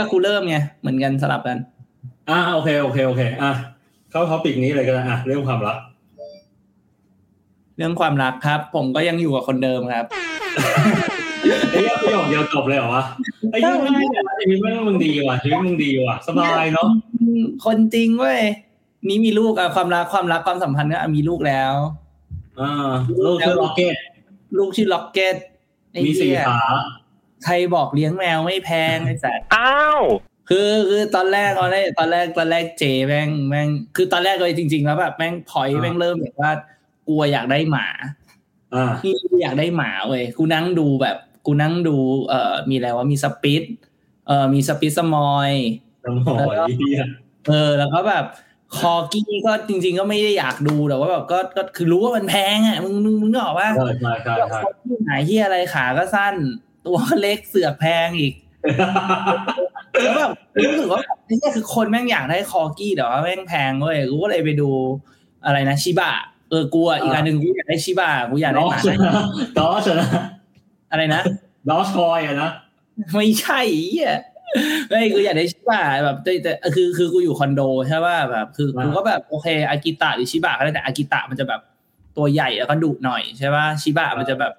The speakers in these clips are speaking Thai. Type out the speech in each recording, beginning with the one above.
ลือกกูเริ่มไงเหมือนกันสลับกัน อ่าโอเคโอเคโอเค อะเข้า topic นี้เลยก็ได้อะเรื่องความรัก เรื่องความรักครับ ผมก็ยังอยู่กับคนเดิมครับไอ้เหี้ยประโยคเดียวจบเลยเหรอวะไอ้เหี้ยง่ายแต่ว่าชีวิตแม่งมึงดีว่ะชีวิตมึงดีว่ะสบายเนาะคนจริงเว้ยนี่มีลูกอะความรักความรักความสัมพันธ์ก็อะมีลูกแล้วอ่าลูกชื่อล็อกเก็ตลูกชื่อล็อกเก็ตไอ้มีสี่เหี้ยขา ใครบอกเลี้ยงแมวไม่แพงไอ้สัสอ้าวคือคือตอนแรกตอนแรกตอนแรกตอนแรกเจแม่งแม่งคือตอนแรกเลยจริง ๆ แล้วแบบแม่งพอยแม่งเริ่มแบบว่ากลัวอยากได้หมาอ่าที่อยากได้หมาเว้ยกูนั่งดูแบบกูนั่งดู เอ่อมีอะไรว่ามีสปิดเอ่อมีสปิดสมอยน้ำหอยเหี้ยเออ แล้วก็แบบคอกี้ก็จริง ๆ ก็ไม่ได้อยากดูแต่ว่าแบบก็ก็คือรู้ว่ามันแพงอะมึงมึงมึงก็บอกว่าใช่ใช่ใช่ใช่หาเฮียอะไรขาก็สั้น ตัวก็เล็กเสือกแพงอีกแล้วแบบรู้สึกว่าแบบไอ้เนี่ยคือคนแม่งอยากได้คอกี้แต่ว่าแม่งแพงเว้ยกูก็เลยไปดูอะไรนะชิบะเออกูอะอีกอันหนึ่งกูอยากได้ชิบะกูอยากดได้อหชมานะดอชนะอะไรนะดอชคอยอะนะไม่ใช่เหี้ยไม่กูอยากได้ชิบะแบบแต่แต่คือคือกูอยู่คอนโดใช่ป่ะแบบคือกูก็แบบโอเคอากิตะหรือชิบะก็ได้แต่อากิตะมันจะแบบตัวใหญ่แล้วก็ดุหน่อยใช่ป่ะชิบะมันจะแบบ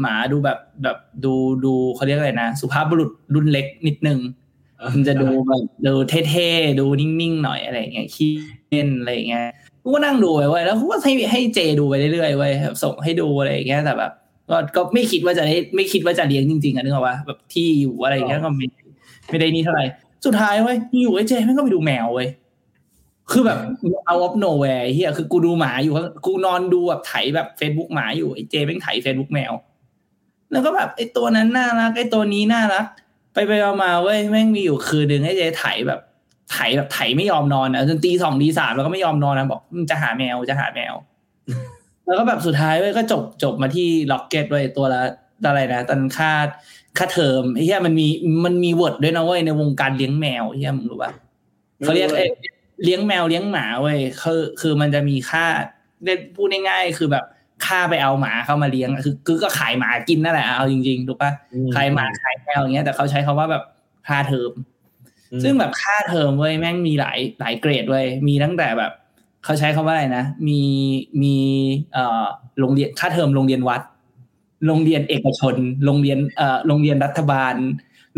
หมาดูแบบแบบดูดูเขาเรียกอะไรนะสุภาพบุรุษรุ่นเล็กนิดนึงมันจะดูแบบดูเท่ๆดูนิ่งๆหน่อยอะไรอย่างเงี้ยขี้เล่นอะไรอย่างเงี้ยกูก็นั่งดูไปเว้ยแล้วกูก็ให้ให้เจดูไปเรื่อยๆเว้ยแบบส่งให้ดูอะไรอย่างเงี้ยแต่แบบก็ก็ไม่คิดว่าจะได้ไม่คิดว่าจะเลี้ยงจริงๆอะนึกออกปะแบบที่อยู่อะไรอย่างเงี้ยก็ไม่ไม่ได้นี่เท่าไหร่สุดท้ายเว้ยอยู่ไอ้เจแม่งก็ไปดูแมวเว้ยคือแบบ out of nowhere เฮียคือกูดูหมาอยู่กูนอนดูแบบไถแบบเฟซบุ๊กหมาอยู่ไอ้เจแม่งไถเฟซบุ๊กแมว แล้วก็แบบไอ้ตัวนั้นน่ารักไอ้ตัวนี้น่ารัก ไปไปๆมาๆเว้ยแม่งมีอยู่คืนหนึ่งให้เจ๊ไถแบบไถแบบไถไม่ยอมนอนอะจนตีสองตีสามแล้วก็ไม่ยอมนอนนะบอกมึงจะหาแมวจะหาแมว แล้วก็แบบสุดท้ายเว้ยก็จบจบมาที่ล็อกเก็ตเว้ยตัวละอะไรนะตอนค่าค่าเทอมไอ้เหี้ยมันมีมันมี word ด้วยนะเว้ยในวงการเลี้ยงแมวไอ้เหี้ยมึงรู้ป่ะเขาเรียกเอ้ยเลี้ยงแมวเลี้ยงหมาเว้ยคือคือมันจะมีคำเรียกพูดง่ายๆคือแบบ ค่าไปเอาหมาเข้ามาเลี้ยงอะคือคือก็ขายหมากินนั่นแหละเอาจริงๆถูกป่ะขายหมาขายแมวอย่างเงี้ยแต่เขาใช้คำว่าแบบค่าเทอม ซึ่งแบบค่าเทอมเว้ยแม่งมีหลายหลายเกรดเว้ยมีตั้งแต่แบบเขาใช้คำว่าอะไรนะ มีมีเอ่อโรงเรียนค่าเทอมโรงเรียนวัด โรงเรียนเอกชน โรงเรียนเอ่อโรงเรียนรัฐบาล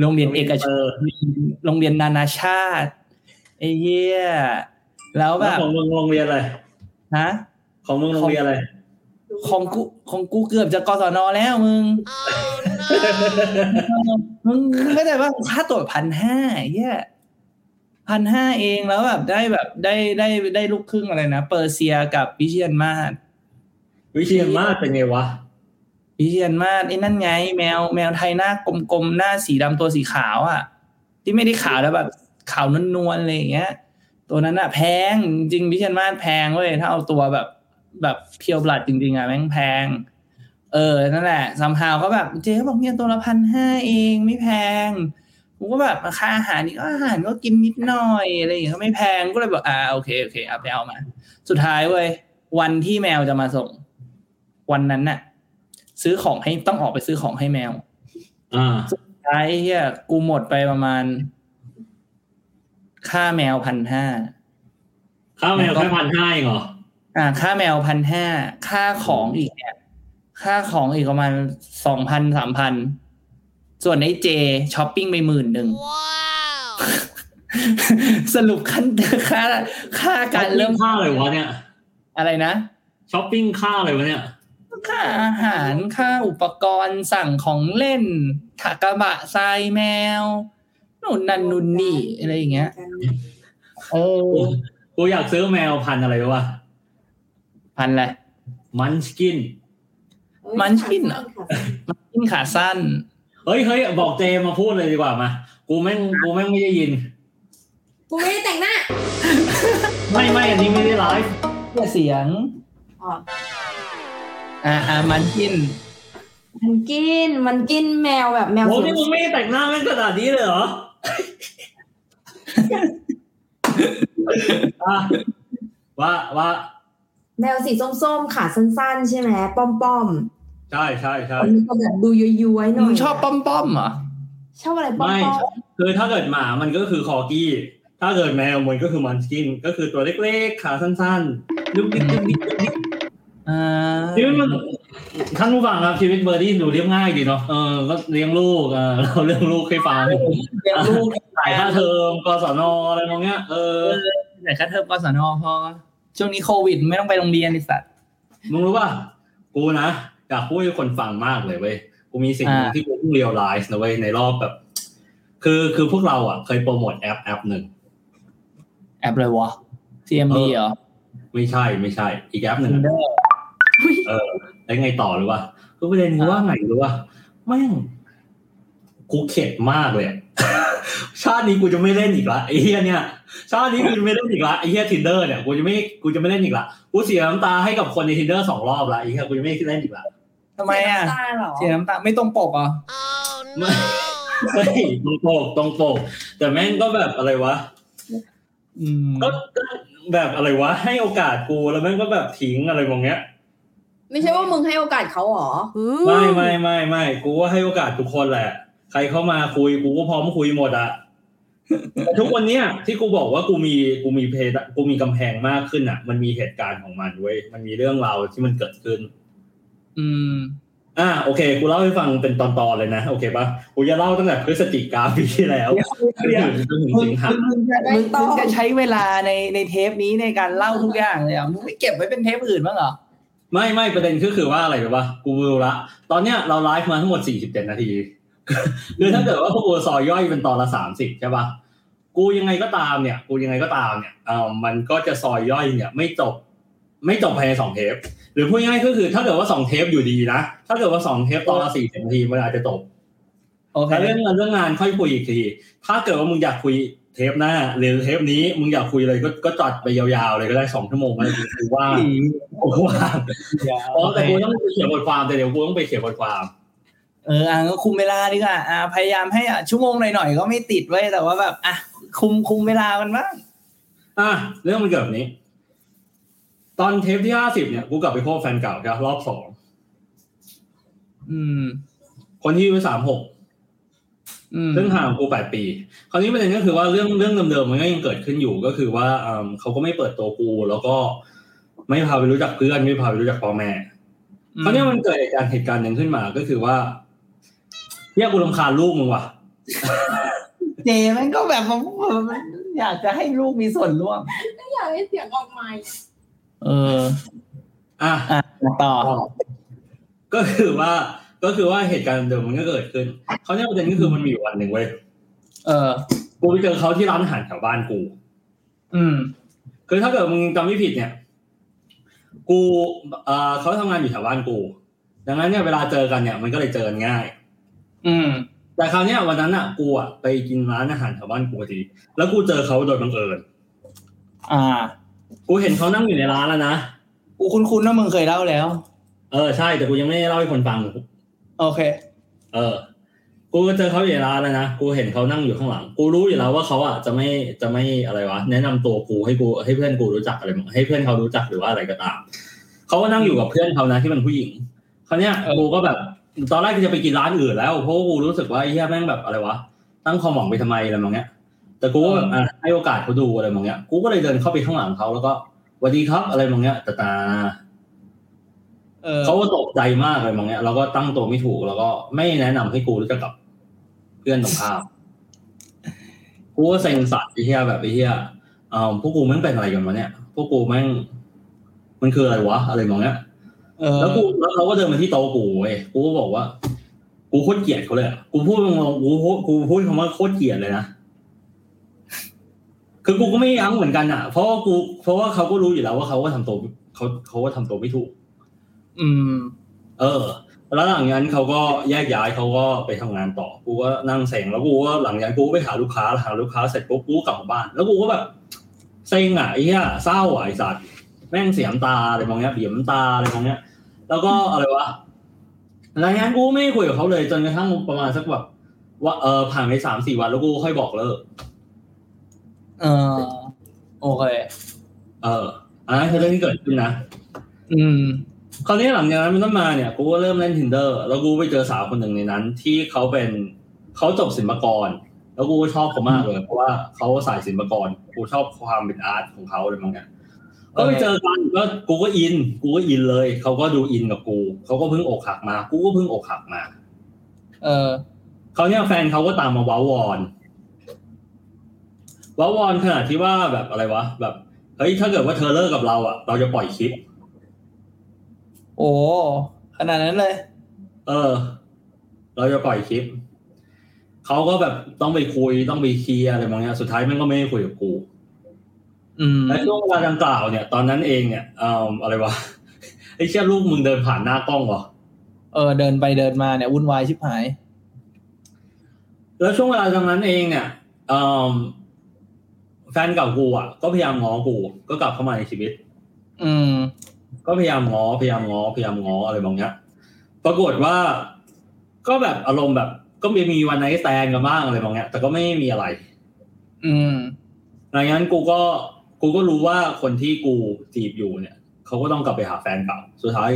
โรงเรียนเอกชนโรงเรียนนานาชาติไอ้เหี้ยแล้วแบแล้วบของมึงโรงเรียนอะไรฮะของมึงโรงเรียนอะไร ของกูของกูเกือบจะกศนแล้วมึงมึงเข้าใจว่าค่าตัวพันห้าเหี้ยพันห้าเองแล้วแบบได้แบบได้ได้ได้ลูกครึ่งอะไรนะเปอร์เซียกับวิเชียนมาศวิเชียนมาศเป็นไงวะวิเชียนมาศไอ้นั่นไง แมวแมวไทยหน้ากลมๆหน้าสีดำตัวสีขาวอะ ที่ไม่ได้ขาวแล้วแบบขาวนวลๆอะไรอย่างเงี้ย ตัวนั้นอะแพงจริงๆวิเชียนมาศแพงเว้ยถ้าเอาตัวแบบ แบบเพียวบลัดจริงๆอะแม่งแพง เออ นั่นแหละซัมฮาวก็แบบเจ๊บอกเนี่ยตัวละพันห้าเองไม่แพงกูก็แบบค่าอาหารนี่ก็อาหารก็กินนิดหน่อยอะไรอย่างเงี้ยก็ไม่แพงก็เลยบอกอ่าโอเคโอเคเอาไปเอามา สุดท้ายเว้ยวันที่แมวจะมาส่ง วันนั้นน่ะ ซื้อของให้ต้องออกไปซื้อของให้แมวอ่าสุดท้ายเฮียกูหมดไปประมาณ ค่าแมวพันห้าข้าวแมวแค่พันห้าเองเหรอ อ่า ค่าแมวพันห้าค่าของอีกเนี่ย ค่าของอีกประมาณสองพันสามพันส่วนไอ้เจช้อปปิ้งไปหมื่นหนึ่งสรุปขั้นค่าค่าการเริ่มช้อปปิ้งค่าอะไรวะเนี่ย อะไรนะช้อปปิ้งค่าอะไรวะเนี่ยค่าอาหารค่าอุปกรณ์สั่งของเล่นถักกระบะทรายแมวนู่นนั่นนู่นนี่อะไรอย่างเงี้ยเออกูอยากซื้อแมวพันธุ์อะไรวะ พันธุ์อะไร munchkin munchkin เหรอ munchkin ขาสั้น เฮ้ยเฮ้ยบอกเจมาพูดเลยดีกว่ามา กูแม่งกูแม่งไม่ได้ยิน กูไม่ได้แต่งหน้า ไม่ไม่อันนี้ไม่ได้ไลฟ์เพื่อเสียงอ๋ออ่าอ่ามันกิน มันกิน มันกินแมวแบบแมวโอ้สีนี่มึงไม่ได้แต่งหน้าแม่งขนาดนี้เลยเหรออะว่าว่า แมวสีส้มๆขาสั้นๆ ใช่ไหมป้อมใช่ใช่ใช่ๆมันก็แบบดูย้อยๆหน่อยมึงชอบป้อมป้อมๆเหรอชอบอะไรป้อไม่มคือถ้าเกิดหมามันก็คือคอกี้ ถ้าเกิดแมวมันก็คือ munchkin ก็คือตัวเล็กๆ ขาสั้นๆลุกดิ๊กลุกดิ๊กลุกดิ๊กอ่าชีวิตมันท่านผู้ฟังครับชีวิตเบอร์ดี้ดูเรียบง่ายดีเนาะเออก็เลี้ยงลูกเออเราเลี้ยงลูกให้ฟังเลี้ยงลูกจ่ายค่าเทอมกศนอะไรพวกเนี้ยเออแต่ค่าเทอมกศนพอ ช่วงนี้โควิดไม่ต้องไปโรงเรียนไอ้สัตว์มึงรู้ป่ะกูนะอยากพูดให้คนฟังมากเลยเว้ยกูมีสิ่งหนึ่งอ่าที่กูเพิ่ง realize นะเว้ยในรอบแบบ คือคือพวกเราอะ เคยโปรโมทแอปแอปหนึ่งแอปเลยวะ CMB เหรอไม่ใช่ไม่ใช่ อีกแอปหนึ่งอะ Tinder เออแล้วไงต่อหรือว่าก็ประเด็นคือว่าไงหรือว่าแม่งกูเข็ดมากเลยอะชาตินี้กูจะไม่เล่นอีกละไอ้เหี้ยเนี่ย ชาตินี้กูจะไม่เล่นอีกละไอ้เหี้ย Tinder เนี่ยกูจะไม่กูจะไม่เล่นอีกละกูเสียน้ำตาให้กับคนใน Tinder สองรอบละไอ้เหี้ยกูจะไม่เล่นอีกละทำไมอะตายเหรอเสียน้ำตาไม่ตรงปกเหรอไม่ไม่ตรงปกตรงปก แต่แม่งก็แบบอะไรวะอืมก็ก็แบบอะไรวะ ให้โอกาสกูแล้วแม่งก็แบบทิ้งอะไรแบบเนี้ย ไม่ใช่ว่ามึงให้โอกาสเขาเหรอไม่ไม่ไม่ไม่กูว่าให้โอกาสทุกคนแหละ ใครเข้ามาคุยกูก็พร้อมคุยหมดอะ แต่ทุกวันเนี้ยที่กูบอกว่ากูมีกูมีเพดกูมีกำแพงมากขึ้นอะมันมีเหตุการณ์ของมันเว้ยมันมีเรื่องราวที่มันเกิดขึ้น อืม อ่าโอเค กูเล่าให้ฟังเป็นตอนๆเลยนะ โอเคปะกูจะเล่าตั้งแต่พฤศจิกาปีที่แล้วจนถึงจนถึงมึงสิงหามึงจะไม่มึงต้องมึงจะใช้เวลาในในเทปนี้ในการเล่าทุกอย่างเลยอะมึงไม่เก็บไว้เป็นเทปอื่นบ้างเหรอไม่ไม่ประเด็นก็คือว่าอะไรรู้ปะกูรู้ละ ตอนเนี้ยเราไลฟ์มาทั้งหมด47นาที คือถ้าเกิดว่าพวกกูซอยย่อยเป็นตอนละ30ใช่ปะกูยังไงก็ตามเนี่ย กูยังไงก็ตามเนี่ยเอ่อมันก็จะซอยย่อยเนี่ย ไม่จบ ไม่จบภายในสองเทป หรือพูดง่ายๆก็คือ ถ้าเกิดว่าสองเทปอยู่ดีนะถ้าเกิดว่าสองเทปตอนละ40นาทีมันอาจจะจบโอเคแต่เรื่องงานเรื่องงานค่อยคุยอีกที ถ้าเกิดว่ามึงอยากคุยเทปหน้าหรือเทปนี้มึงอยากคุยเลยก็ก็จัดไปยาวๆเลยก็ได้สองชั่วโมงเลยกูว่างกูว่างอ๋อแต่กูต้องไปเขียนบทความแต่เดี๋ยวกูต้องไปเขียนบทความ เอออะก็คุมเวลาดีกว่าอะพยายามให้อะชั่วโมงหน่อยๆก็ไม่ติดไว้ยแต่ว่าแบบอะคุมคุมเวลามันบ้างอะเรื่องมันเกิดแบบนี้ ตอนเทปที่ห้าสิบเนี่ยกูกลับไปพบแฟนเก่าครับรอบสองอืม คนที่อายุสามหกอืมซึ่งห่างกับกูแปดปี คราวนี้ประเด็นก็คือว่าเรื่องเรื่องเดิมๆมันก็ยังเกิดขึ้นอยู่ก็คือว่าเอิ่มเขาก็ไม่เปิดตัวกู แล้วก็ไม่พาไปรู้จักเพื่อนไม่พาไปรู้จักพ่อแม่คราวนี้มันเกิดเหตุการณ์เหตุการณ์หนึ่งขึ้นมาก็คือว่า เนี่ยกูรำคาญลูกมึงว่ะเจมันก็แบบว่าอยากจะให้ลูกมีส่วนร่วมอยากให้เสียงออกมาเอออะอะต่อ ก็คือว่า ก็คือว่าเหตุการณ์เดิมมันก็เกิดขึ้นเขาวเนี่ยประเด็นก็คือมันมีอยู่วันหนึ่งเว้ยเออ กูไปเจอเขาที่ร้านอาหารแถวบ้านกู อืม คือถ้าเกิดมึงจำไม่ผิดเนี่ย กูเอ่อเขาทำงานอยู่แถวบ้านกู ดังนั้นเนี่ยเวลาเจอกันเนี่ย มันก็เลยเจอกันง่าย อืม แต่คราวเนี้ยวันนั้นอะกูอะไปกินร้านอาหารแถวบ้านกูพอดีแล้วกูเจอเขาโดยบังเอิญอ่า กูเห็นเขานั่งอยู่ในร้านแล้วนะกูคุ้นๆว่ามึงเคยเล่าแล้ว เออใช่แต่กูยังไม่ได้เล่าให้คนฟังโอเค เออ กูก็เจอเขาอยู่ในร้านแล้วนะกูเห็นเขานั่งอยู่ข้างหลัง กูรู้อยู่แล้วว่าเขาอะจะไม่จะไม่อะไรวะแนะนำตัวกูให้กูให้เพื่อนกูรู้จักอะไรให้เพื่อนเขารู้จักหรือว่าอะไรก็ตามเขาก็นั่งอยู่กับเพื่อนเขานะที่เป็นผู้หญิงคราวเนี้ยเออกูก็แบบ ตอนแรกกูจะไปกินร้านอื่นแล้วเพราะว่ากูรู้สึกว่าไอ้เหี้ยแม่งแบบอะไรวะตั้งความหวังไปทำไมอะไรมองเงี้ย แต่กูก็แบบอะให้โอกาสเขาดูอะไรมองเงี้ยกูก็เลยเดินเข้าไปข้างหลังเขาแล้วก็สวัสดีครับอะไรมองเงี้ยแต่ตาเออเขาก็ตกใจมากเลยมองเงี้ยเราก็ตั้งตัวไม่ถูกแล้วก็ไม่แนะนำให้กูรู้จักกับ เพื่อนตรงข้ามกูก็เซ็งสัตว์ไอ้เหี้ยแบบไอ้เหี้ยเอ่าพวกกูแม่งเป็นอะไรกันวะเนี่ยพวกกูแม่งมันคืออะไรวะอะไรมองเงี้ยเออ แล้วกูแล้วเขาก็เดินมาที่โต๊ะกูเว้ยกูก็บอกว่า กูโคตรเกลียดเขาเลยอะกูพูดตรงๆกูพูดกูพูดคำว่าโคตรเกลียดเลยนะคือกูก็ไม่ยั้งเหมือนกันอะ เพราะว่ากู เพราะว่าเขาก็รู้อยู่แล้วว่าเขาก็ทำตัวเขาเขาก็ทำตัวไม่ถูก อืม เออ แล้วหลังจากนั้นเขาก็แยกย้ายเขาก็ไปทำงานต่อ กูก็นั่งเซ็งแล้วกูก็หลังจากนั้นกูก็ไปหาลูกค้าหาลูกค้าเสร็จปุ๊บกูก็กลับมาบ้าน แล้วกูก็แบบเซ็งอะไอ้เหี้ยเศร้าอะไอ้สัตว์แม่งเสียน้ำตาอะไรมองเงี้ยเบียดน้ำตาอะไรมองเงี้ย แล้วก็อะไรวะหลังจากนั้นกูไม่ได้คุยกับเขาเลยจนกระทั่งประมาณสักแบบว่าเออผ่านไปสามสี่วันแล้วกูค่อยบอกเลิกเออโอเคเอออันนั้นคือเรื่องที่เกิดขึ้นนะอืมคราวนี้หลังจากนั้นมันต้นมาเนี่ยกูก็เริ่มเล่น tinder แล้วกูไปเจอสาวคนหนึ่งในนั้น ที่เขาเป็นเขาจบศิลปากร แล้วกูก็ชอบเขามากเลย เพราะว่าเขาสายศิลปากรกูชอบความเป็นอาร์ตของเขาอะไรบางอย่าง ก็ไปเจอกันก็กูก็อิน กูก็อินเลยเขาก็ดูอินกับกูเขาก็เพิ่งอกหักมา กูก็เพิ่งอกหักมา เออเขาเนี่ยแฟนเขาก็ตามมาว้าวอนว้าวอนขนาดที่ว่าแบบอะไรวะแบบเฮ้ยถ้าเกิดว่าเธอเลิกกับเราอะ เราจะปล่อยคลิป โอ้ขนาดนั้นเลย เออ เราจะปล่อยคลิปเขาก็แบบต้องไปคุยต้องไปเคลียร์อะไรบางอย่างสุดท้ายแม่งก็ไม่ได้คุยกับกูอืม และช่วงเวลาดังกล่าวเนี่ย ตอนนั้นเองเนี่ยเอ่ออะไรวะไอ้เชี่ยลูกมึงเดินผ่านหน้ากล้องวะเออเดินไปเดินมาเนี่ยวุ่นวายชิบหาย แล้วช่วงเวลาตรงนั้นเองเนี่ยเอ่อแฟนเก่ากูอะ ก็พยายามง้อกู ก็กลับเข้ามาในชีวิต อืม ก็พยายามง้อพยายามง้อพยายามง้ออะไรบางอย่างปรากฏว่า ก็แบบอารมณ์แบบ ก็มีมีวันไนท์แตนกันบ้างอะไรบางอย่างแต่ก็ไม่มีอะไร อืมหลังจากนั้นกูก็ กูก็รู้ว่าคนที่กูจีบอยู่เนี่ยเขาก็ต้องกลับไปหาแฟนเก่าสุดท้าย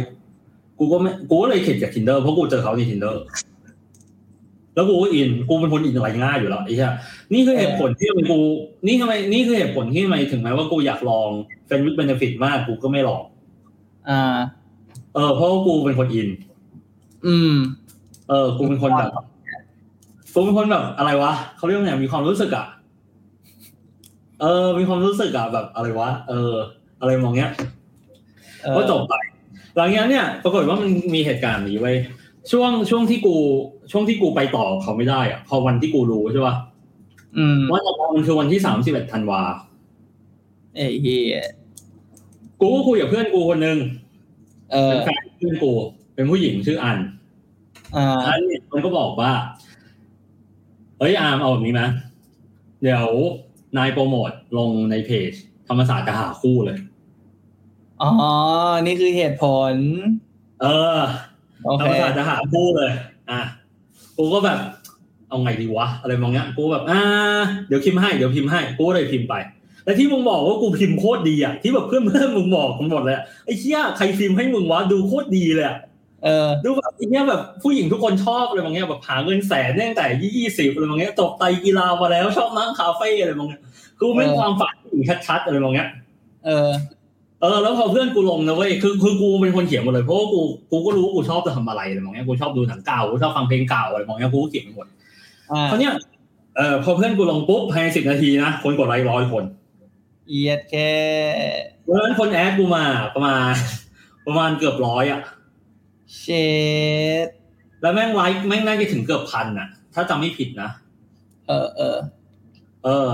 กูก็ไม่กูก็เลยเข็ดจาก tinder เพราะกูเจอเขาใน tinder แล้วกูก็อินกูเป็นคนอินอะไรง่ายอยู่แล้วไอ้เหี้ยนี่คือเหตุผลที่ทำไมกู นี่ทำไมนี่คือเหตุผลที่ทำไมถึงแม้ว่ากูอยากลองเฟนวิดเบนฟิตมากกูก็ไม่ลองอ่า เออเพราะว่ากูเป็นคนอิน อืม เออ กูเป็นคนแบบกูเป็นคนแบบอะไรวะเขาเรียกว่าไงมีความรู้สึกอะ เออ มีความรู้สึกอะแบบอะไรวะ เออ อะไรมองเงี้ยเออก็จบไป หลังจากนั้นเนี่ยปรากฏว่ามันมีเหตุการณ์นี้ไว้ยช่วงช่วงที่กู ช่วงที่กูไปต่อเขาไม่ได้อะพอวันที่กูรู้ใช่ป่ะอืมว่าจะมันคือวันที่สามสิบเอ็ดธันวาไอ้เฮียกูก็คุยกับเพื่อนกูคนหนึ่งเออเป็นแฟนเพื่อนกู เป็นผู้หญิงชื่ออันอ่าอันเนี่ยมันก็บอกว่าเฮ้ยอาร์มเอาแบบนี้นะเดี๋ยว นายโปรโมทลงในเพจ ธรรมศาสตร์จะหาคู่เลย อ๋อ นี่คือเหตุผล เออโอธรเครมศาสตร์จะหาคู่เลย อะ กูก็แบบ เอาไงดีวะ อะไรมองเงี้ย กูแบบ อ่า เดี๋ยวพิมพ์ให้ เดี๋ยวพิมพ์ให้ กูก็เลยพิมพ์ไป แล้วที่มึงบอกว่ากูพิมพ์โคตรดีอะ ที่แบบเพื่อนเพื่อนมึงบอกกันหมดเลยอะไอ้เชี่ยใครพิมพ์ให้มึงวะ ดูโคตรดีเลยอะ เออดูแบบไอ้เนี้ยแบบผู้หญิงทุกคนชอบอะไรบางอย่างแบบหาเงินแสนตั้งแต่ยี่สิบอะไรบางอย่างจบไตรกีฬามาแล้วชอบนั่งคาเฟ่อะไรบางอย่างกูไม่เออความฝันผู้หญิงชัดๆอะไรบางอย่างเออ เออ แล้วพอเพื่อนกูลงนะเว้ยคือคือกูเป็นคนเขียนหมดเลยเพราะว่ากูกูก็รู้ว่ากูชอบจะทำอะไรอะไรบางอย่างกูชอบดูหนังเก่ากูชอบฟังเพลงเก่าอะไรบางอย่างกูก็เขียนไปหมดอ่าคราวเนี้ยเออพอเพื่อนกูลงปุ๊บภายในสิบนาทีนะคนกดไลค์ร้อยคนเอียดแค่เพราะฉะนั้นคนแอดกูมาประมาณประมาณเกือบร้อยอะ เชดแล้วแม่งไลค์แม่งน่าจะถึงเกือบพันอะถ้าจำไม่ผิดนะ เออเออเออ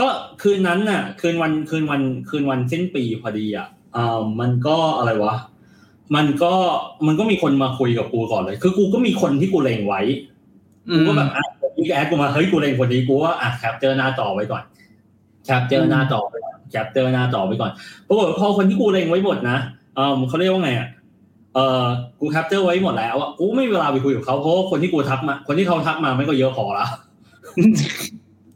ก็คืนนั้นน่ะ คืนวันคืนวันคืนวันสิ้นปีพอดีอะอ่ามันก็อะไรวะ มันก็มันก็มีคนมาคุยกับกูก่อนเลย คือกูก็มีคนที่กูเล็งไว้อืมกูก็แบบอะอีก add กูมาเฮ้ยกูเล็งคนนี้กูว่าอะ capture หน้าจอไว้ก่อน capture หน้าจอไว้ก่อน capture หน้าจอไว้ก่อนปรากฏว่าพอคนที่กูเล็งไว้หมดนะเออเขาเรียกว่าไงอะ เออกูแคปเจอร์ไว้หมดแล้วอะกูไม่มีเวลาไปคุยกับเขาเพราะว่าคนที่กูทักมา คนที่เขาทักมาไม่ก็เยอะพอละ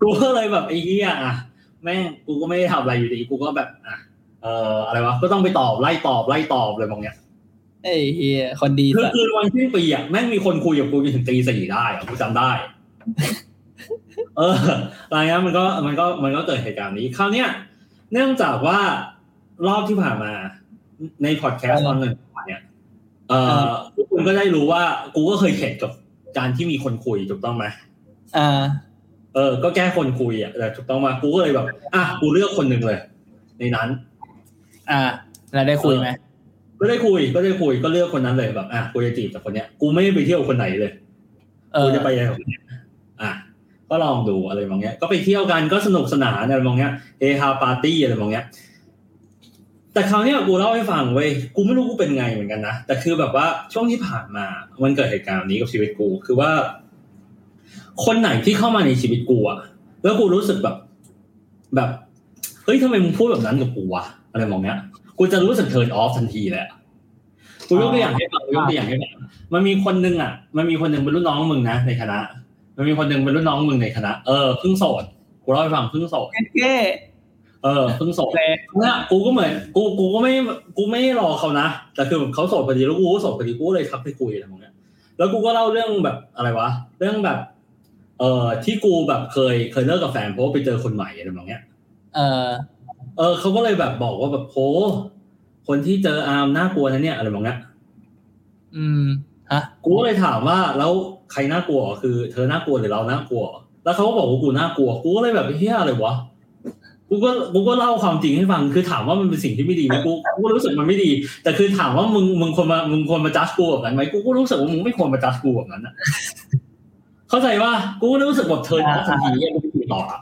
กูก็เลยแบบไอ้เหี้ยอะแม่งกูก็ไม่ได้ทำอะไรอยู่ดี กูก็แบบอะเอ่ออะไรวะก็ต้องไปตอบไล่ตอบไล่ตอบเลยบางอย่างไอ้เฮียคนดีคือสัสคือวันสิ้นปีอะแม่งมีคนคุยกับกูจนถึงตีสี่ได้อะกูจำได้ เอออะไรเงี้ยมันก็มันก็มันก็เกิดเหตุการณ์นี้คราวเนี้ยเนื่องจากว่ารอบที่ผ่านมา ในพอดแคสต์ตอนหนึ่ง เนี่ยเอ่อทุกคนก็ได้รู้ว่า กูก็เคยเข็ดกับการที่มีคนคุยถูกต้องไหมอ่า เออ ก็แก้คนคุยอะแต่ถูกต้องมากูก็เลยแบบ อะกูเลือกคนหนึ่งเลย ในนั้น อ่าแล้วได้คุยไหมก็ได้คุย ก็ได้คุยก็เลือกคนนั้นเลยแบบอะกูจะจีบจากคนเนี้ยกูไม่ได้ไปเที่ยวคนไหนเลยเอกูอจะไปยังไงอะก็ลองดูอะไรบางเงี้ย ก็ไปเที่ยวกันก็สนุกสนานอะไรบางเงี้ยเฮฮาปาร์ตี้อะไรบางเงี้ย แต่คราวเนี้ยกูเล่าให้ฟังเว้ยกูไม่รู้กูเป็นไงเหมือนกันนะแต่คือแบบว่าช่วงที่ผ่านมา มันเกิดเหตุการณ์นี้กับชีวิตกู คือว่า คนไหนที่เข้ามาในชีวิตกูอะแล้วกูรู้สึกแบบ แบบเฮ้ยทำไมมึงพูดแบบนั้นกับกูวะอะไรมองเนี้ย กูจะรู้สึก turn off ทันทีเลยอะกูยกตัวอย่างให้ฟังกูยกตัวอย่างให้ฟังมันมีคนนึงอะ มันมีคนหนึ่งเป็นรุ่นน้องมึงนะในคณะ มันมีคนหนึ่งเป็นรุ่นน้องมึงในคณะ เออเพิ่งโสดกูเล่าให้ฟังเพิ่งโสดแค่ เออเพิ่งโสดแค่เนี่ยกูก็เหมือนกูกูก็ไม่กูไม่รอเขานะแต่คือแบบเขาโสดพอดีแล้วกูก็โสดพอดีกูก็เลยทักไปคุยอะไรมองเนี้ยแล้วกูก็เล่าเรื่องแบบอะไรวะเรื่องแบบ เอ่อที่กูแบบเคยเคยเลิกกับแฟนเพราะว่าไปเจอคนใหม่อะไรแบบเนี้ย เออ เออเขาก็เลยแบบบอกว่าแบบโหคนที่เจออาร์มน่ากลัวนะเนี่ยอะไรแบบเนี้ยอืมฮะกูก็เลยถามว่าแล้วใครน่ากลัวคือ เธอน่ากลัวหรือเราน่ากลัว แล้วเขาก็บอกว่ากูน่ากลัว กูก็เลยแบบเฮียอะไรวะ กูก็กูก็เล่าความจริงให้ฟังคือถามว่ามันเป็นสิ่งที่ไม่ดีไหมกูกูก็รู้สึกมันไม่ดี แต่คือถามว่ามึงมึงควรมามึงควรมาจัดกูแบบนั้นไหมกูก็รู้สึกว่ามึงไม่ควรมาจัดกูแบบนั้นอะเข้าใจว่ากูก็รู้สึกแบบเธอนะทันทีเนี่ยกูไม่คุยต่ออะ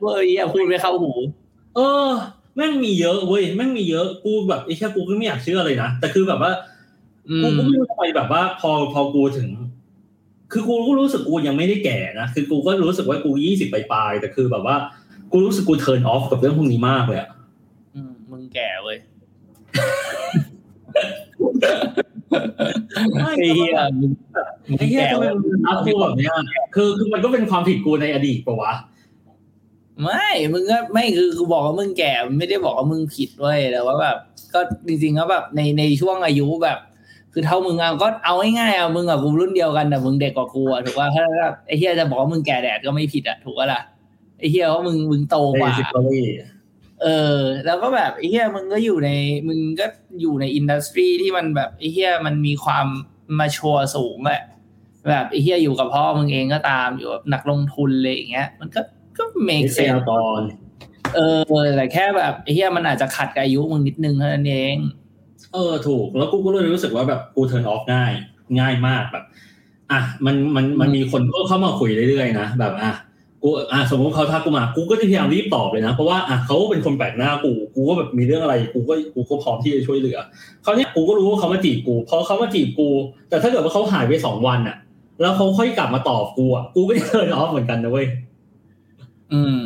เว้ยอะพูดไม่เข้าหู เออแม่งมีเยอะเว้ยแม่งมีเยอะกูแบบไอ้แค่กูก็ไม่อยากเชื่อเลยนะแต่คือแบบว่าอืกูมก็ไม่รู้ทำไมแบบว่า พอพอกูถึง คือกูก็รู้สึกกูยังไม่ได้แก่นะคือกูก็รู้สึกว่ากูยี่สิบปลายๆแต่คือแบบว่า กูรู้สึกกูเทิร์นออฟกับเรื่องพวกนี้มากเลยอะอืมมึงแก่เว้ยไม่ไอ้เหี้ยมึงมึงไอ้เหี้ยแก่ทำไมเว้ยมึงรักกูแบบเนี้ยคือคือมันก็เป็นความผิดกูในอดีตปะวะไม่มึงก็ไม่คือกูบอกว่ามึงแก่ไม่ได้บอกว่ามึงผิดเว้ยแต่ว่าแบบ ก็จริงๆก็แบบในในช่วงอายุแบบ คือเท่ามึงเอาก็เอาง่ายๆอะมึงกับกูรุ่นเดียวกันแต่มึงเด็กกว่ากูอะถูกป่ะถ้าถ้าไอ้เฮียจะบอกว่ามึงแก่แดดก็ไม่ผิดอะถูกป่ะล่ะ ไอ้เฮียว่ามึงมึงโตกว่าในสิบปีเออ แล้วก็แบบไอ้เฮียมึงก็อยู่ในมึงก็อยู่ในอินดัสทรีที่มันแบบไอ้เฮียมันมีความมาชัวร์สูงแหละแบบไอ้เฮียอยู่กับพ่อมึงเองก็ตามอยู่กับนักลงทุนเลยอย่างเงี้ย มันก็ก็ make เซล sense ตอนเออแต่แค่แบบไอ้เฮียมันอาจจะขัดกับอายุมึงนิดนึงเท่านั้นเอง เออถูกแล้วกูก็เลยรู้สึกว่าแบบกูเทิร์นออฟง่าย ง่ายมากแบบ อะมันมันมันมีคนก็เข้ามาคุยเรื่อยๆนะแบบอะ กูอะสมมติเขาทักกูมากูก็จะพยายามรีบตอบเลยนะ เพราะว่าอะเขาเป็นคนแปลกหน้ากูกูก็แบบมีเรื่องอะไรกูก็กูก็พร้อมที่จะช่วยเหลือเขาวเนี้ยกูก็รู้ว่าเขามาจีบกูพอเขามาจีบกู แต่ถ้าเกิดว่าเขาหายไปสองวันอะ แล้วเขาค่อยกลับมาตอบกูอะกูก็จะเทิร์นออฟเหมือนกันนะเว้ยอืม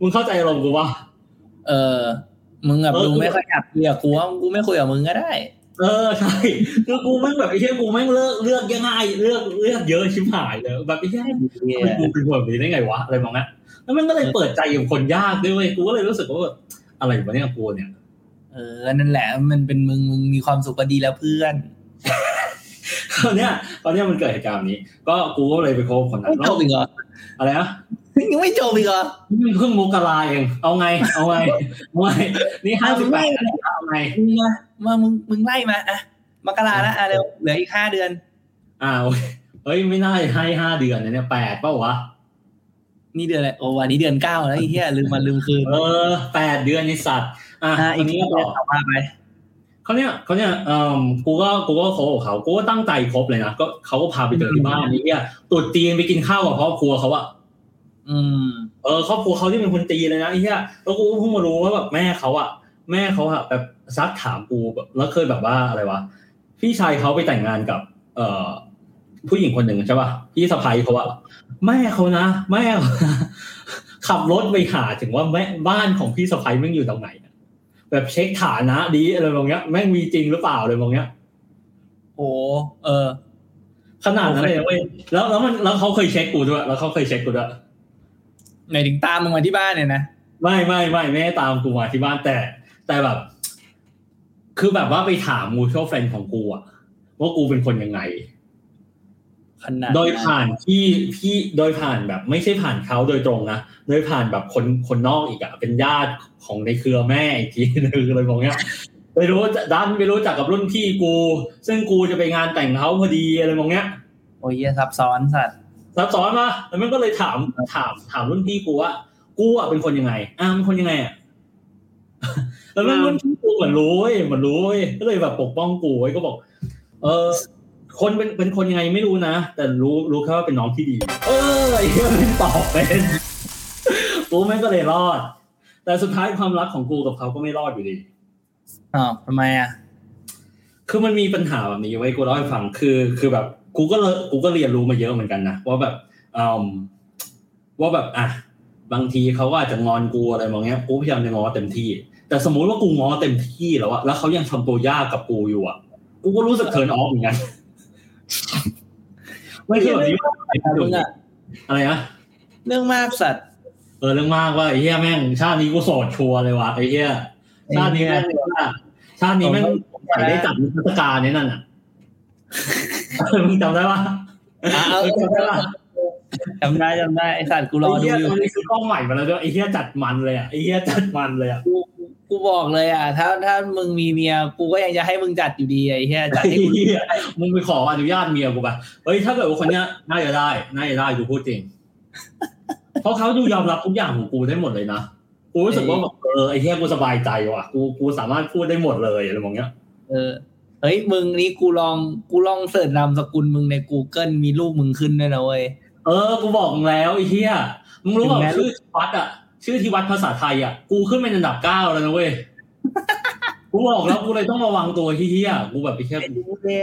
มึงเข้าใจอารมณ์กูปะเออมึงแบบเออดูไม่ค่อยอยากคุยกับกูว่ากูไม่คุยกับมึงก็ได้ เออใช่คือกูแม่งแบบไอ้เหี้ยกูแม่งเลือกเลือกง่ายเลือกเลือกเยอะชิบหายเลยแบบไอ้เหี้ยทำไมกูเป็นคนแบบนี้ได้ไงวะอะไรมองนะแล้วมันก็เลยเปิดใจกับคนยากด้วยเว้ยกูก็เลยรู้สึกว่าแบบอะไรวะเนี่ยกูเนี่ยเออนั่นแหละมันเป็นมึงมึงมีความสุขก็ดีแล้วเพื่อนคราวเนี้ยคราวเนี้ยมันเกิดเหตุการณ์นี้ ก็กูก็เลยไปคบคนนั้นไม่จบอีกเหรออะไรนะยังไม่จบอีกเหรอนี่เพิ่งมกราเอง เอาไง เอาไงเอาไงนี่ห้าสิบแปดเอา ไงมึงมามามึงมึงไล่มาอะมกราแล้วอะเร็วเหลืออีกห้าเดือน อ้าวเฮ้ยไม่น่าให้ห้าเดือนนะเนี่ยแปดเปล่าวะนี่เดือนอะไรโอ้วันนี้เดือนเก้าแล้วไอ้เหี้ยลืมมาลืมคืนเออแปดเดือนในสัตว์อะอะอัอีนกนี้นี้ก็ก็ต่อต่อมาไปเขาเนี้ยเขาเนี้ยเอ่อกูก็กูก็คบกับเขากูก็ตั้งใจคบเลยนะก็เขาก็พาไปเจอที่บ้านนี่เนี่ยตรุดจีนไปกินข้าวกับครอบครัวเขาอะอืม เออครอบครัวเขาที่เป็นคนจีนเลยนะไอ้เหี้ยแล้วกูก็เพิ่งมารู้ว่าแบบแม่เขาอะ แม่เขาอะแบบซักถามกูแบบแล้วเคยแบบว่าอะไรวะพี่ชายเขาไปแต่งงานกับ เอ่อ ผู้หญิงคนหนึ่งใช่ป่ะพี่สะพ้ยเขาอะแม่เขานะแม่เขานะขับรถไปหาถึงว่าแม่บ้านของพี่สะพ้ยแม่งอยู่ตรงไหนอะแบบเช็คฐานะดีอะไรบางเงี้ยแม่งมีจริงหรือเปล่าอะไรบางเงี้ยโอ้เออ ขนาดนั้นเลยนะเว้ยแล้วแล้วมันแล้วเขาเคยเช็คกูด้วยแล้วเขาเคยเช็คกูด้วยไหนถึงตามมึงมาที่บ้านเนี่ยนะไม่ไม่ไม่ไม่ได้ตามกูมาที่บ้านแต่ แต่แบบ คือแบบว่าไปถามมูชวลเฟรนของกูอะว่ากูเป็นคนยังไงขนาดโดยผ่านพี่พี่โดยผ่านแบบ ไม่ใช่ผ่านเขาโดยตรงนะโดยผ่านแบบคนคนนอกอีกอะเป็นญาติของในเครือแม่อีกทีนึงอะไรบางอย่างไปรู้ดันไปรู้จักกับรุ่นพี่กู ซึ่งกูจะไปงานแต่งเขาพอดีอะไรบางอย่างโอ้ยเหี้ยซับซ้อนสัตว์ซับซ้อนมาแล้วมันก็เลยถามถามถามรุ่นพี่กูว่ากูอะเป็นคนยังไงอ่าเป็นคนยังไงอะ แล้วมันรุ่นพี่กูเหมือนรู้เว้ยเหมือนรู้เว้ยก็เลยแบบปกป้องกูไว้ก็บอก เออคนเป็นเป็นคนยังไงไม่รู้นะ แต่รู้รู้แค่ว่าเป็นน้องที่ดี เออไอ้เหี้ยมันตอบเป็นกูแม่งก็เลยรอด แต่สุดท้ายความรักของกูกับเขาก็ไม่รอดอยู่ดีอ้าวทำไมอะคือมันมีปัญหาแบบนี้ไว้กูเล่าให้ฟังคือ คือแบบ กูก็เลยกูก็เรียนรู้มาเยอะเหมือนกันนะว่าแบบอืมว่าแบบอะบางทีเขาก็อาจจะงอนกูอะไรบางเงี้ยกูพยายามจะง้อเต็มที่ แต่สมมุติว่ากูง้อเต็มที่แล้วอะแล้วเขายังทำตัวยากกับกูอยู่อะกูก็รู้สึกเทิร์นออฟเหมือนกันไม่ใช่แบบนี้มึงอะอะไรนะเรื่องมากสัตว์เออเรื่องมากว่าไอ้เหี้ยแม่งชาตินี้กูโสดชัวร์เลยวะไอ้เหี้ยชาตินี้แม่งชาตินี้แม่งใส่ได้จัดนิทรรศการนี้นั่นอะมึงจำได้ปะอะเอามึงจำได้ปะจำได้จำได้ไอสัตว์กูรอไอ้ดูเหี้ยอยู่ตอนนี้คือกล้องใหม่มาแล้วด้วยไอ้เหี้ยจัดมันเลยอะไอ้เหี้ยจัดมันเลยอะ กูกูบอกเลยอะ ถ้าถ้ามึงมีเมีย กูก็ยังจะให้มึงจัดอยู่ดีไอ้เหี้ยจัดไอ้ให้กูเหี้ยมึงไปขออนุญาตเมียกูป่ะเฮ้ยถ้าเกิดว่าคนเนี้ยน่าจะได้น่าจะได้กูพูดจริง เพราะเขาดูยอมรับทุกอย่างของกูได้หมดเลยนะกูรู้สึกว่าแบบเออไอ้เหี้ยกูสบายใจว่ะ กูกูสามารถพูดได้หมดเลยอะไรแบบเนี้ย เออเฮ้ยมึงนี่กูลองกูลองเสิร์ชนามสกุลมึงใน Google มีรูปมึงขึ้นด้วยนะเว้ยเออ กูบอกมึงแล้วไอ้เหี้ยมึงรู้เปถึงแม้ล่าชื่อที่วัดอะ ชื่อที่วัดภาษาไทยอะกูขึ้นเป็นอันดับเก้าแล้วนะเว้ยกูบอกแล้วกูเลยต้องระวังตัวไอ้เหี้ยกูแบบไอ้เหี้ยกู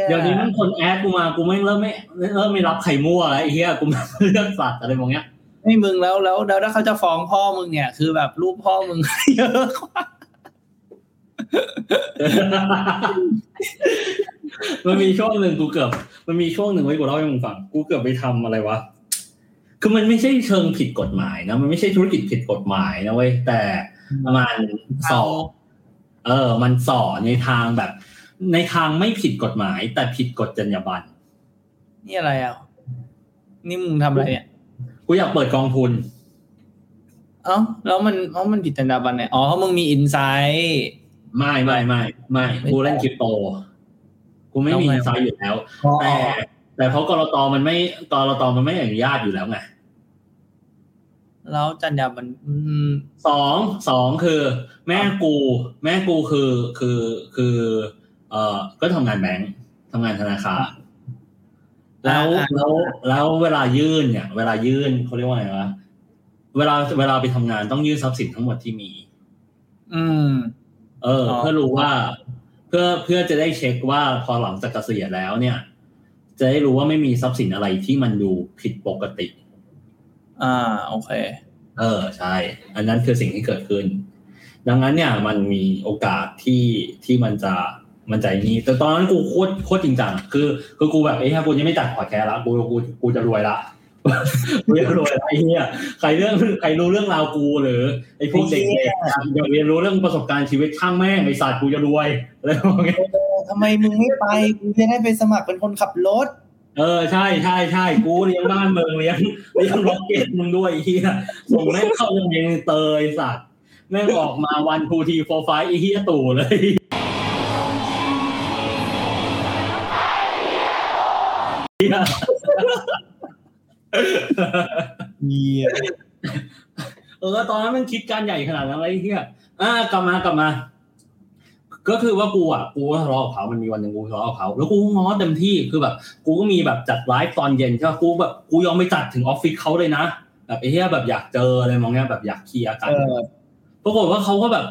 เดี๋ยวนี้มันคนแอดกูมากูไม่เริ่มไม่เริ่มไม่รับไข่มั่วแล้วไอ้เหี้ยกูไม่เลือกสัตว์อะไรแบบเนี้ยไม่มึงแล้วแล้วแล้วถ้าเขาจะฟ้องพ่อมึงเนี่ย คือแบบรูปพ่อมึงเยอะกว่ามันมีช่วงหนึ่งกูเกือบ มันมีช่วงหนึ่งไว้กูเล่าให้มึงฟัง กูเกือบไปทำอะไรวะ คือมันไม่ใช่เชิงผิดกฎหมายนะมันไม่ใช่ธุรกิจผิดกฎหมายนะเว้ยแต่มันสอบเออ มันสอนในทางแบบ ในทางไม่ผิดกฎหมาย แต่ผิดกฎจรรยาบรรณนี่อะไรอะนี่มึงทำอะไรเนี่ยกูอยากเปิดกองทุน เอ้าแล้วมันเอ้ามันผิดจรรยาบรรณเนี่ยอ๋อเพราะมึงมีอินไซต์ไม่ไม่ไม่ไม่ไม่กูเล่นคริปโตกูไม่มีเอาไงอินไซต์อยู่แล้ว แต่แต่เพราะกรตมันไม่กรตมันไม่อนุญาตอยู่แล้วไง แล้วจรรยาบรรณอืมสองสองคือ แม่กู แม่กูคือคือคือ เอ่อก็ทำงานแบงค์ทำงานธนาคารแล้วแล้วแล้วเวลายื่นเนี่ย เวลายื่นเขาเรียกว่าไงวะเวลาเวลาไปทำงานต้องยื่นทรัพย์สินทั้งหมดที่มี อืม เอออ๋อเพื่อรู้ว่า เพื่อเพื่อจะได้เช็คว่าพอหลังจากเกษียณแล้วเนี่ย จะได้รู้ว่าไม่มีทรัพย์สินอะไรที่มันดูผิดปกติ อ่าโอเค เออใช่ อันนั้นคือสิ่งที่เกิดขึ้น ดังนั้นเนี่ยมันมีโอกาสที่ที่มันจะมันจะอย่างนี้ แต่ตอนนั้นกูโคตรโคตรจริงจังคือคือกูแบบไอ้เหี้ยกูยังไม่จัดพอดแคสต์ละกูกูกูจะรวยละกูจะรวยละไอ้เหี้ยใครเรื่องใครรู้เรื่องราวกูหรือไอ้พวกเด็กๆอยากเรียนรู้เรื่องประสบการณ์ชีวิตช่างแม่งไอ้ศาสตร์กูจะรวยอะไรแบบนี้ทำไมมึงไม่ไปกูจะได้ไปสมัครเป็นคนขับรถ เออใช่ใช่ใช่กูเลี้ยงบ้านเมืองเลี้ยงเลี้ยงร็อกเก็ตมึงด้วยไอ้เหี้ยส่งแม่งเข้าโรงเรียนเตยสัตว์แม่งออกมา one two three four five ไอ้เหี้ยตู่เลยเหี้ยเยี่ยเออตอนนั้นมันคิดการใหญ่ขนาดนั้นเลยไอ้เหี้ยอ่ากลับมากลับมา ก็คือว่ากูอะกูก็ทะเลาะกับเขามันมีวันหนึ่งกูทะเลาะกับเขาแล้วกูก็ง้อเต็มที่คือแบบ กูก็มีแบบจัดไลฟ์ตอนเย็นใช่ปะกูแบบกูยอมไปจัดถึงออฟฟิศเขาเลยนะแบบไอ้เหี้ยแบบอยากเจออะไรมองเนี้ยแบบอยากเคลียร์กันเออปรากฏว่าเขาก็แบบ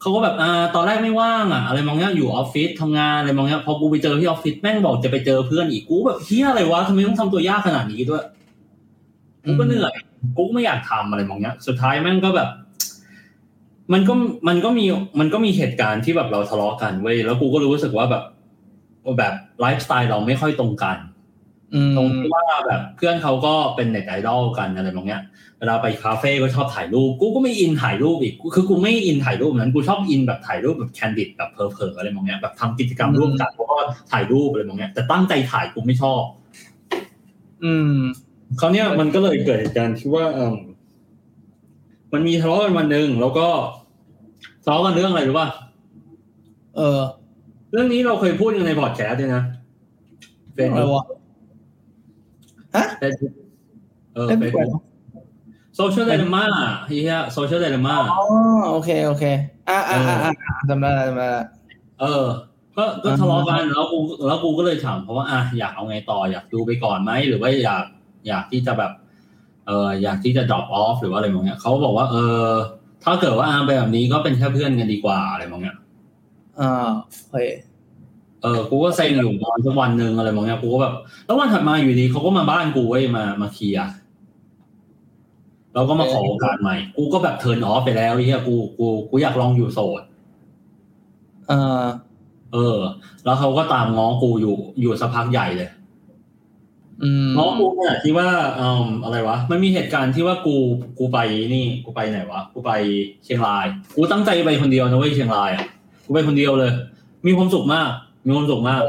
เขาก็แบบอ่าตอนแรกไม่ว่างอะอะไรมองเนี้ยอยู่ออฟฟิศทำงานอะไรมองเนี้ยพอกูไปเจอที่ออฟฟิศแม่งบอกจะไปเจอเพื่อนอีกกูแบบเหี้ยอะไรวะทำไมต้องทำตัวยากขนาดนี้ด้วยกูก็เหนื่อยกูก็ไม่อยากทำอะไรมองเนี้ย สุดท้ายแม่งก็แบบ มันก็มันก็มีมันก็มีเหตุการณ์ที่แบบเราทะเลาะกันเว้ยแล้วกูก็รู้สึกว่าแบบแบบไลฟ์สไตล์เราไม่ค่อยตรงกันอืมตรงที่ว่าแบบเพื่อนเขาก็เป็นเน็ตไอดอลกันอะไรแบบเนี้ยเวลาไปคาเฟ่ก็ชอบถ่ายรูปกูก็ไม่อินถ่ายรูปอีกกูคือกูไม่อินถ่ายรูปนั้นกูชอบอินแบบถ่ายรูปแบบแคนดิดแบบเพอเพออะไรแบบเนี้ยแบบทำกิจกรรมร่วมกันแล้วก็ถ่ายรูปอะไรแบบเนี้ยแต่ตั้งใจถ่ายกูไม่ชอบ อืมคราวเนี้ยมันก็เลยเกิดเหตุการณ์ที่ว่าเออ มันมีทะเลาะกันวันหนึ่งแล้วก็ทะเลาะกันเรื่องอะไรรู้ป่ะเออ เรื่องนี้เราเคยพูดกันในพอดแคสต์ด้วยนะเฟซอะไรบุ๊กวะฮะเฟซบุ๊กเออเล่นเฟซแปลบุ๊กก Social Dilemma เหี้ย Social Dilemma อ๋อโอเคโอเคอ่าอ่าอ่าอ่าจำได้จำได้ละเออ ก็ก็ทะเลาะกันแล้วกูแล้วกูก็เลยถามเพราะว่าอะอยากเอาไงต่ออยากดูไปก่อนไหมหรือว่าอยากอยากที่จะแบบ เอออยากที่จะ drop off หรือว่าอะไรมองเงี้ยเขาบอกว่าเออถ้าเกิดว่าอาไปแบบนี้ก็เป็นแค่เพื่อนกันดีกว่าอะไรมองเงี้ยอ่าโอเคเออกูก็เซ็งอยู่ตอนสักวันหนึ่งอะไรมองเงี้ยกูก็แบบแล้ววันถัดมาอยู่ดีเขาก็มาบ้านกูเว้ยมามาเคลียร์แล้วก็มาขอโอกาสใหม่ กูก็แบบเทิร์นออฟไปแล้วไอ้เฮียกูกูกูอยากลองอยู่โสดอ่าเออ แล้วเขาก็ตามง้อกูอยู่อยู่สักพักใหญ่เลย อืมง้อกูขนาดที่ว่าเอ่ออะไรวะ มันมีเหตุการณ์ที่ว่ากูกูไปนี่ กูไปไหนวะ กูไปเชียงราย กูตั้งใจไปคนเดียวนะเว้ยเชียงรายอะกูไปคนเดียวเลย มีความสุขมาก มีความสุขมาก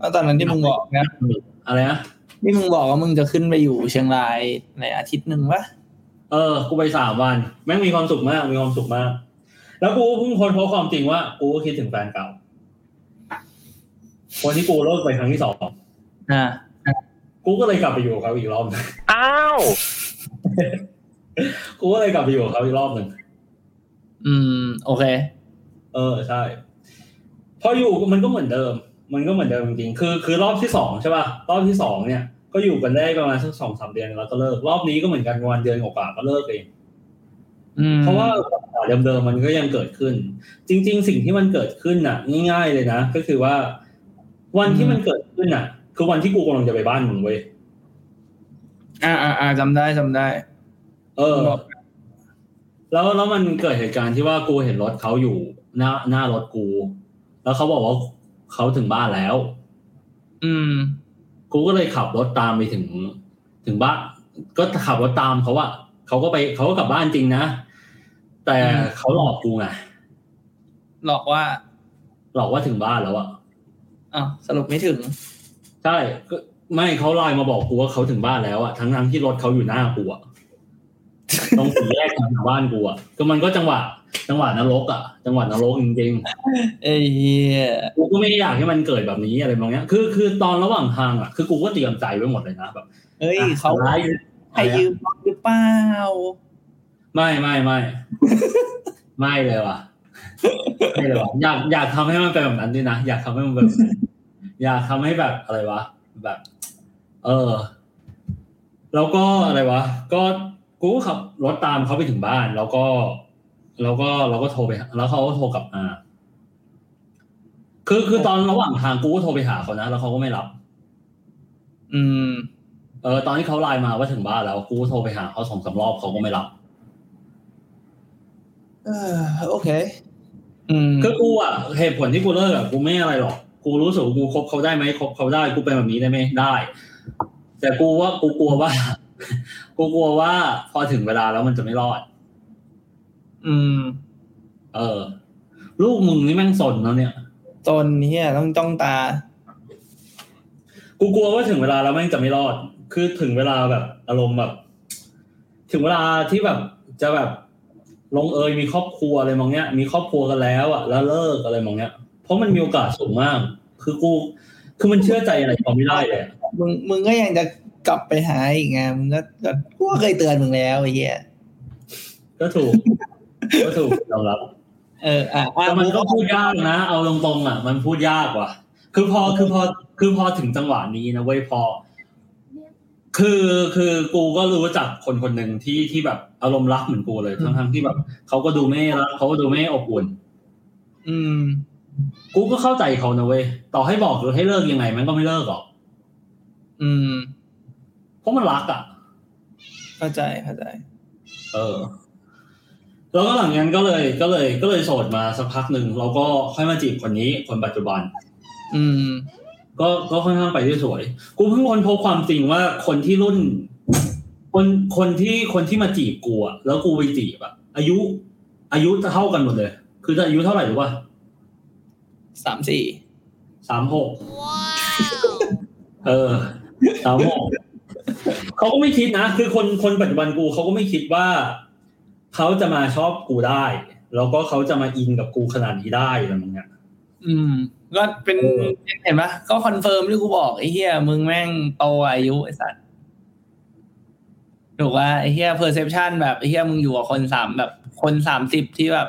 แล้วตอนนั้นที่มึงบอกนะอะไรนะนี่มึงบอกว่ามึงจะขึ้นไปอยู่เชียงรายในอาทิตย์หนึ่งปะเออ กูไปสามวัน แม่งมีความสุขมาก มีความสุขมาก แล้วกูเพิ่งค้นพบความจริงว่า กูก็คิดถึงแฟนเก่าคนที่กูเลิกไปครั้งที่สองอ่า กูก็เลยกลับไปอยู่กับเขาอีกรอบหนึ่งอ้าวกูก็เลยกลับไปอยู่กับเขาอีกรอบหนึ่งอืม โอเค เออใช่พออยู่มันก็เหมือนเดิม มันก็เหมือนเดิมจริงๆคือ คือรอบที่สองใช่ป่ะรอบที่สองเนี่ยก็อยู่กันได้ประมาณสักสองสามเดือนแล้วก็เลิก รอบนี้ก็เหมือนกันวันเดือนกว่าๆก็เลิกเองอืมเพราะว่าปัญหาเดิมๆมันก็ยังเกิดขึ้น จริง ๆ สิ่งที่มันเกิดขึ้นน่ะ ง่ายๆเลยนะก็คือว่า วันที่มันเกิดขึ้นน่ะ คือวันที่กูกำลังจะไปบ้านมึงเว้ยอ่าอ่าอ่าจำได้จำได้ เออบอกแล้วแล้วมันเกิดเหตุการณ์ที่ว่ากูเห็นรถเขาอยู่หน้าหน้ารถกู แล้วเขาบอกว่าเขาถึงบ้านแล้ว อืม กูก็เลยขับรถตามไปถึง ถึงบ้านก็ขับรถตามเขาอะเขาก็ไปเขาก็กลับบ้านจริงนะ แต่อืมเขาหลอกกูไงหลอกว่า หลอกว่าถึงบ้านแล้วอะอ้าวสรุปไม่ถึง ใช่ก็ไม่เขาไลน์มาบอกกูว่าเขาถึงบ้านแล้วอะทั้งทั้งๆที่รถเขาอยู่หน้ากูอะตรงสี่แยกทางบ้านกูอะก็มันก็จังหวะ จังหวะนรกอะจังหวะนรกจริงเอ้ยเหี้ยๆกูก็ไม่อยากให้มันเกิดแบบนี้อะไรบางอย่างคือคือตอนระหว่างทางอะคือกูก็เตรียมใจไว้หมดเลยนะแบบเฮ้ยเขาอะไรให้ยืมรถหรือเปล่าไม่ไม่ไม่ไม่เลยว่ะไม่เลยว่ะอยากอยากทำให้มันเป็นแบบนั้นด้วยนะอยากทำให้มันเป็นแบบนั้น อยากทำให้แบบอะไรวะ แบบ เออ แล้วก็อะไรวะ ก็กูก็ขับรถตามเขาไปถึงบ้าน แล้วก็ แล้วก็เราก็โทรไปหาแล้วเขาก็โทรกลับมา คือคือตอนระหว่างทางกูก็โทรไปหาเขานะ แล้วเขาก็ไม่รับ อืม เออ ตอนที่เขาไลน์มาว่าถึงบ้านแล้ว กูก็โทรไปหาเขาสองสามรอบเขาก็ไม่รับเออโอเค อืมคือกูอะเหตุผลที่กูเลิกอะกูไม่อะไรหรอก กูรู้สึกว่ากูคบเขาได้ไหมคบเขาได้กูเป็นแบบนี้ได้ไหมได้ แต่กูว่ากูกลัวว่า กูกลัวว่า พอถึงเวลาแล้วมันจะไม่รอด อืม เออ ลูกมึงนี่แม่งสนแล้วเนี่ยตนเฮียต้องจ้องตา กูกลัวว่าถึงเวลาแล้วแม่งจะไม่รอด คือถึงเวลาแบบอารมณ์แบบ ถึงเวลาที่แบบจะแบบลงเอยมีครอบครัวอะไรมองเนี้ย มีครอบครัวกันแล้วอะแล้วเลิกอะไรมองเนี้ย เพราะมันมีโอกาสสูงมาก คือกู คือมันเชื่อใจอะไรเขาไม่ได้เลยอะมึงมึงก็ยังจะกลับไปหาอีกไงมึงก็ก็กูก็เคยเตือนมึงแล้วไอ้เหี้ยก็ถูก ก็ถูกยอมรับ เอออะอะแต่มันก็พูดยากนะ เอาตรงๆอะ มันพูดยากว่ะ คือพอคือพอคือพอถึงจังหวะนี้นะเว้ยพอ คือคือกูก็รู้จักคนคนหนึ่งที่ที่แบบอารมณ์รักเหมือนกูเลยทั้งทั้งๆที่แบบเขาก็ดูไม่รักเขาก็ดูไม่อบอุ่น อืม กูก็เข้าใจเขานะเว้ยต่อให้บอกหรือให้เลิกยังไง มันก็ไม่เลิกหรอกอืม เพราะมันรักอะ เข้าใจเข้าใจ เออ แล้วก็หลังจากนั้นก็เลยก็เลย ก็เลยโสดมาสักพักหนึ่งเราก็ค่อยมาจีบคนนี้คนปัจจุบัน อืม ก็ก็ค่อนข้างไปได้สวย กูเพิ่งค้นพบความจริงว่าคนที่รุ่น คนคนที่คนที่มาจีบกูอะแล้วกูไปจีบอะอายุ อายุเท่ากันหมดเลย คือจะอายุเท่าไหร่รู้ป่ะ สามสี่สามหกเออสามหกเขาก็ไม่คิดนะ คือคนคนปัจจุบันกูเขาก็ไม่คิดว่า เขาจะมาชอบกูได้ แล้วก็เขาจะมาอินกับกูขนาดนี้ได้อะไรมึงเนี่ยอืม ก็เป็นเออเห็นปะก็ confirm ที่กูบอกไอ้เหี้ยมึงแม่งโตอายุไอ้สัตว์ถูกว่าไอ้เหี้ย perception แบบไอ้เหี้ยมึงอยู่กับคนสามแบบ คนสามสิบที่แบบ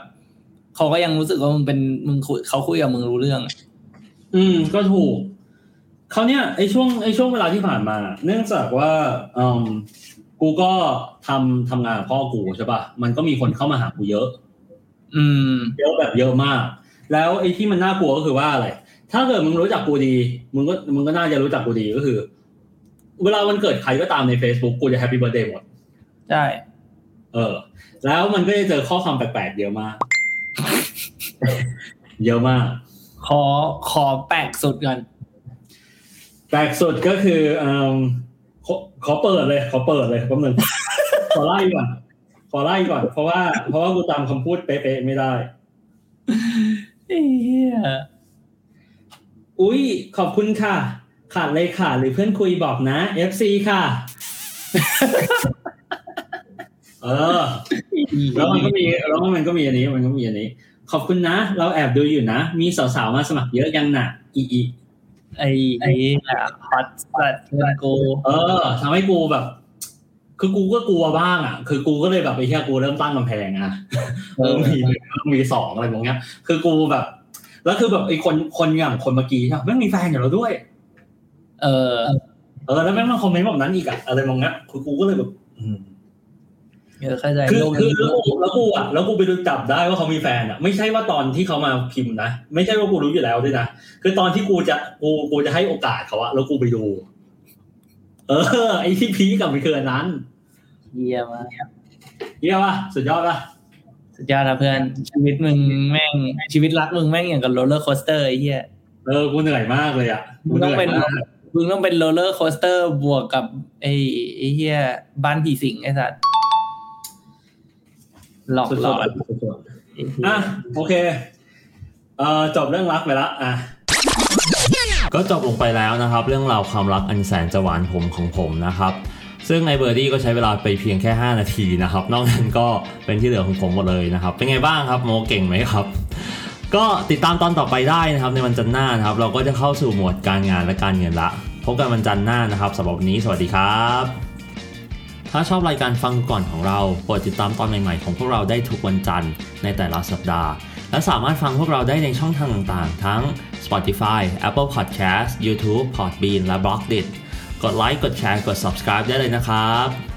เขาก็ยังรู้สึกว่ามึงเป็นมึงคุยเขาคุยกับมึงรู้เรื่องอะอืม ก็ถูกเขาวเนี่ยไอ้ช่วงไอ้ช่วงเวลาที่ผ่านมา เนื่องจากว่าอืมกูก็ทำทำงานกับพ่อกูใช่ป่ะมันก็มีคนเข้ามาหากูเยอะ อืม เยอะแบบเยอะมาก แล้วไอ้ที่มันน่ากลัวก็คือว่าอะไร ถ้าเกิดมึงรู้จักกูดี มึงก็มึงก็น่าจะรู้จักกูดีก็คือ เวลาวันเกิดใครก็ตามใน Facebook กูจะแฮปปี้เบ t ร์ a เดย์หมด ใช่ เออ แล้วมันก็จะเจอข้อความแปลกๆเยอะมาก เยอะมาก ขอขอแปลกสุดก่อนแปลกสุดก็คือเอมขอขอเปิดเลย ขอเปิดเลยแป๊บนึงขอไล่ก่อนขอไล่ก่อน เพราะว่า เพราะว่ากูจำคำพูดเป๊ะๆไม่ได้ไอ้เหี้ยอุ้ยขอบคุณค่ะ ขาดเลยค่ะ หรือเพื่อนคุยบอกนะ FC ค่ะ เออ แล้วมันก็มีแล้วมันก็มีอันนี้ มันก็มีอันนี้ ขอบคุณนะ เราแอบดูอยู่นะ มีสาวๆมาสมัครเยอะยังน่ะอีอีไอ้ไอ้ฮอตสัตว์เพื่อนกูเออทำให้กูแบบ คือกูก็กลัวบ้างอะ คือกูก็เลยแบบไอ้เหี้ยกูเริ่มตั้งกำแพงอะเอเอออมีหนึ่งมีสองอะไรแบบเนี้ย คือกูแบบ แล้วคือแบบไอ้คนคนอย่างคนเมื่อกี้ใช่ปะแม่งมีแฟนอยู่แล้วด้วย เออ เออแล้วแม่งมาคอมเมนต์แบบนั้นอีกอะอะไรมองเงี้ยคือกูก็เลยแบบ อืม เออเข้าใจคือโลกคือนี้แล้วกูแล้วกูอะแล้วกูไปดูจับได้ว่าเขามีแฟนอะไม่ใช่ว่าตอนที่เขามาพิมพ์นะไม่ใช่ว่ากูรู้อยู่แล้วด้วยนะคือตอนที่กูจะกูกูจะให้โอกาสเขาอะแล้วกูไปดู เออ ไอ้ที่พีกับมันคืออันนั้นเยี่ยมมากเยี่ยมป่ะสุดยอดป่ะสุดยอดนะเพื่อนชีวิตมึงแม่งชีวิตรักมึงแม่งอย่างกับ roller coaster ไอ้เหี้ยเออกูเหนื่อยมากเลยอะมึกูงเหต้องนื่อยเป็นมากมึงต้องเป็นโรลเลอร์โคสเตอร์บวกกับไอ้ไอ้เหี้ยบ้านผีสิงไอ้สัตว์ หลอกสุดหลๆอนอะสุดไอ้เหี้ๆยอะโอเคเอ่อจบเรื่องรักไปละอะก็จบลงไปแล้วนะครับ เรื่องราวความรักอันแสนจะหวานผมของผมนะครับ ซึ่งไอเบอร์ดี้ก็ใช้เวลาไปเพียงแค่ 5 นาทีนะครับ นอกนั้นก็เป็นที่เหลือของผมหมดเลยนะครับ เป็นไงบ้างครับโมเก่งไหมครับ ก็ติดตามตอนต่อไปได้นะครับ ในวันจันทร์หน้านะครับ เราก็จะเข้าสู่โหมดการงานและการเงินละ พบกันวันจันทร์หน้านะครับสำหรับวันนี้สวัสดีครับ ถ้าชอบรายการฟังก่อนของเราโปรดติดตามตอนใหม่ๆของพวกเราได้ทุกวันจันทร์ในแต่ละสัปดาห์ และสามารถฟังพวกเราได้ในช่องทางต่างๆ ทั้ง Spotify, Apple Podcast, YouTube, Podbean และ b l o g d i t กดไลค์กดแชร์กด subscribe ได้เลยนะครับ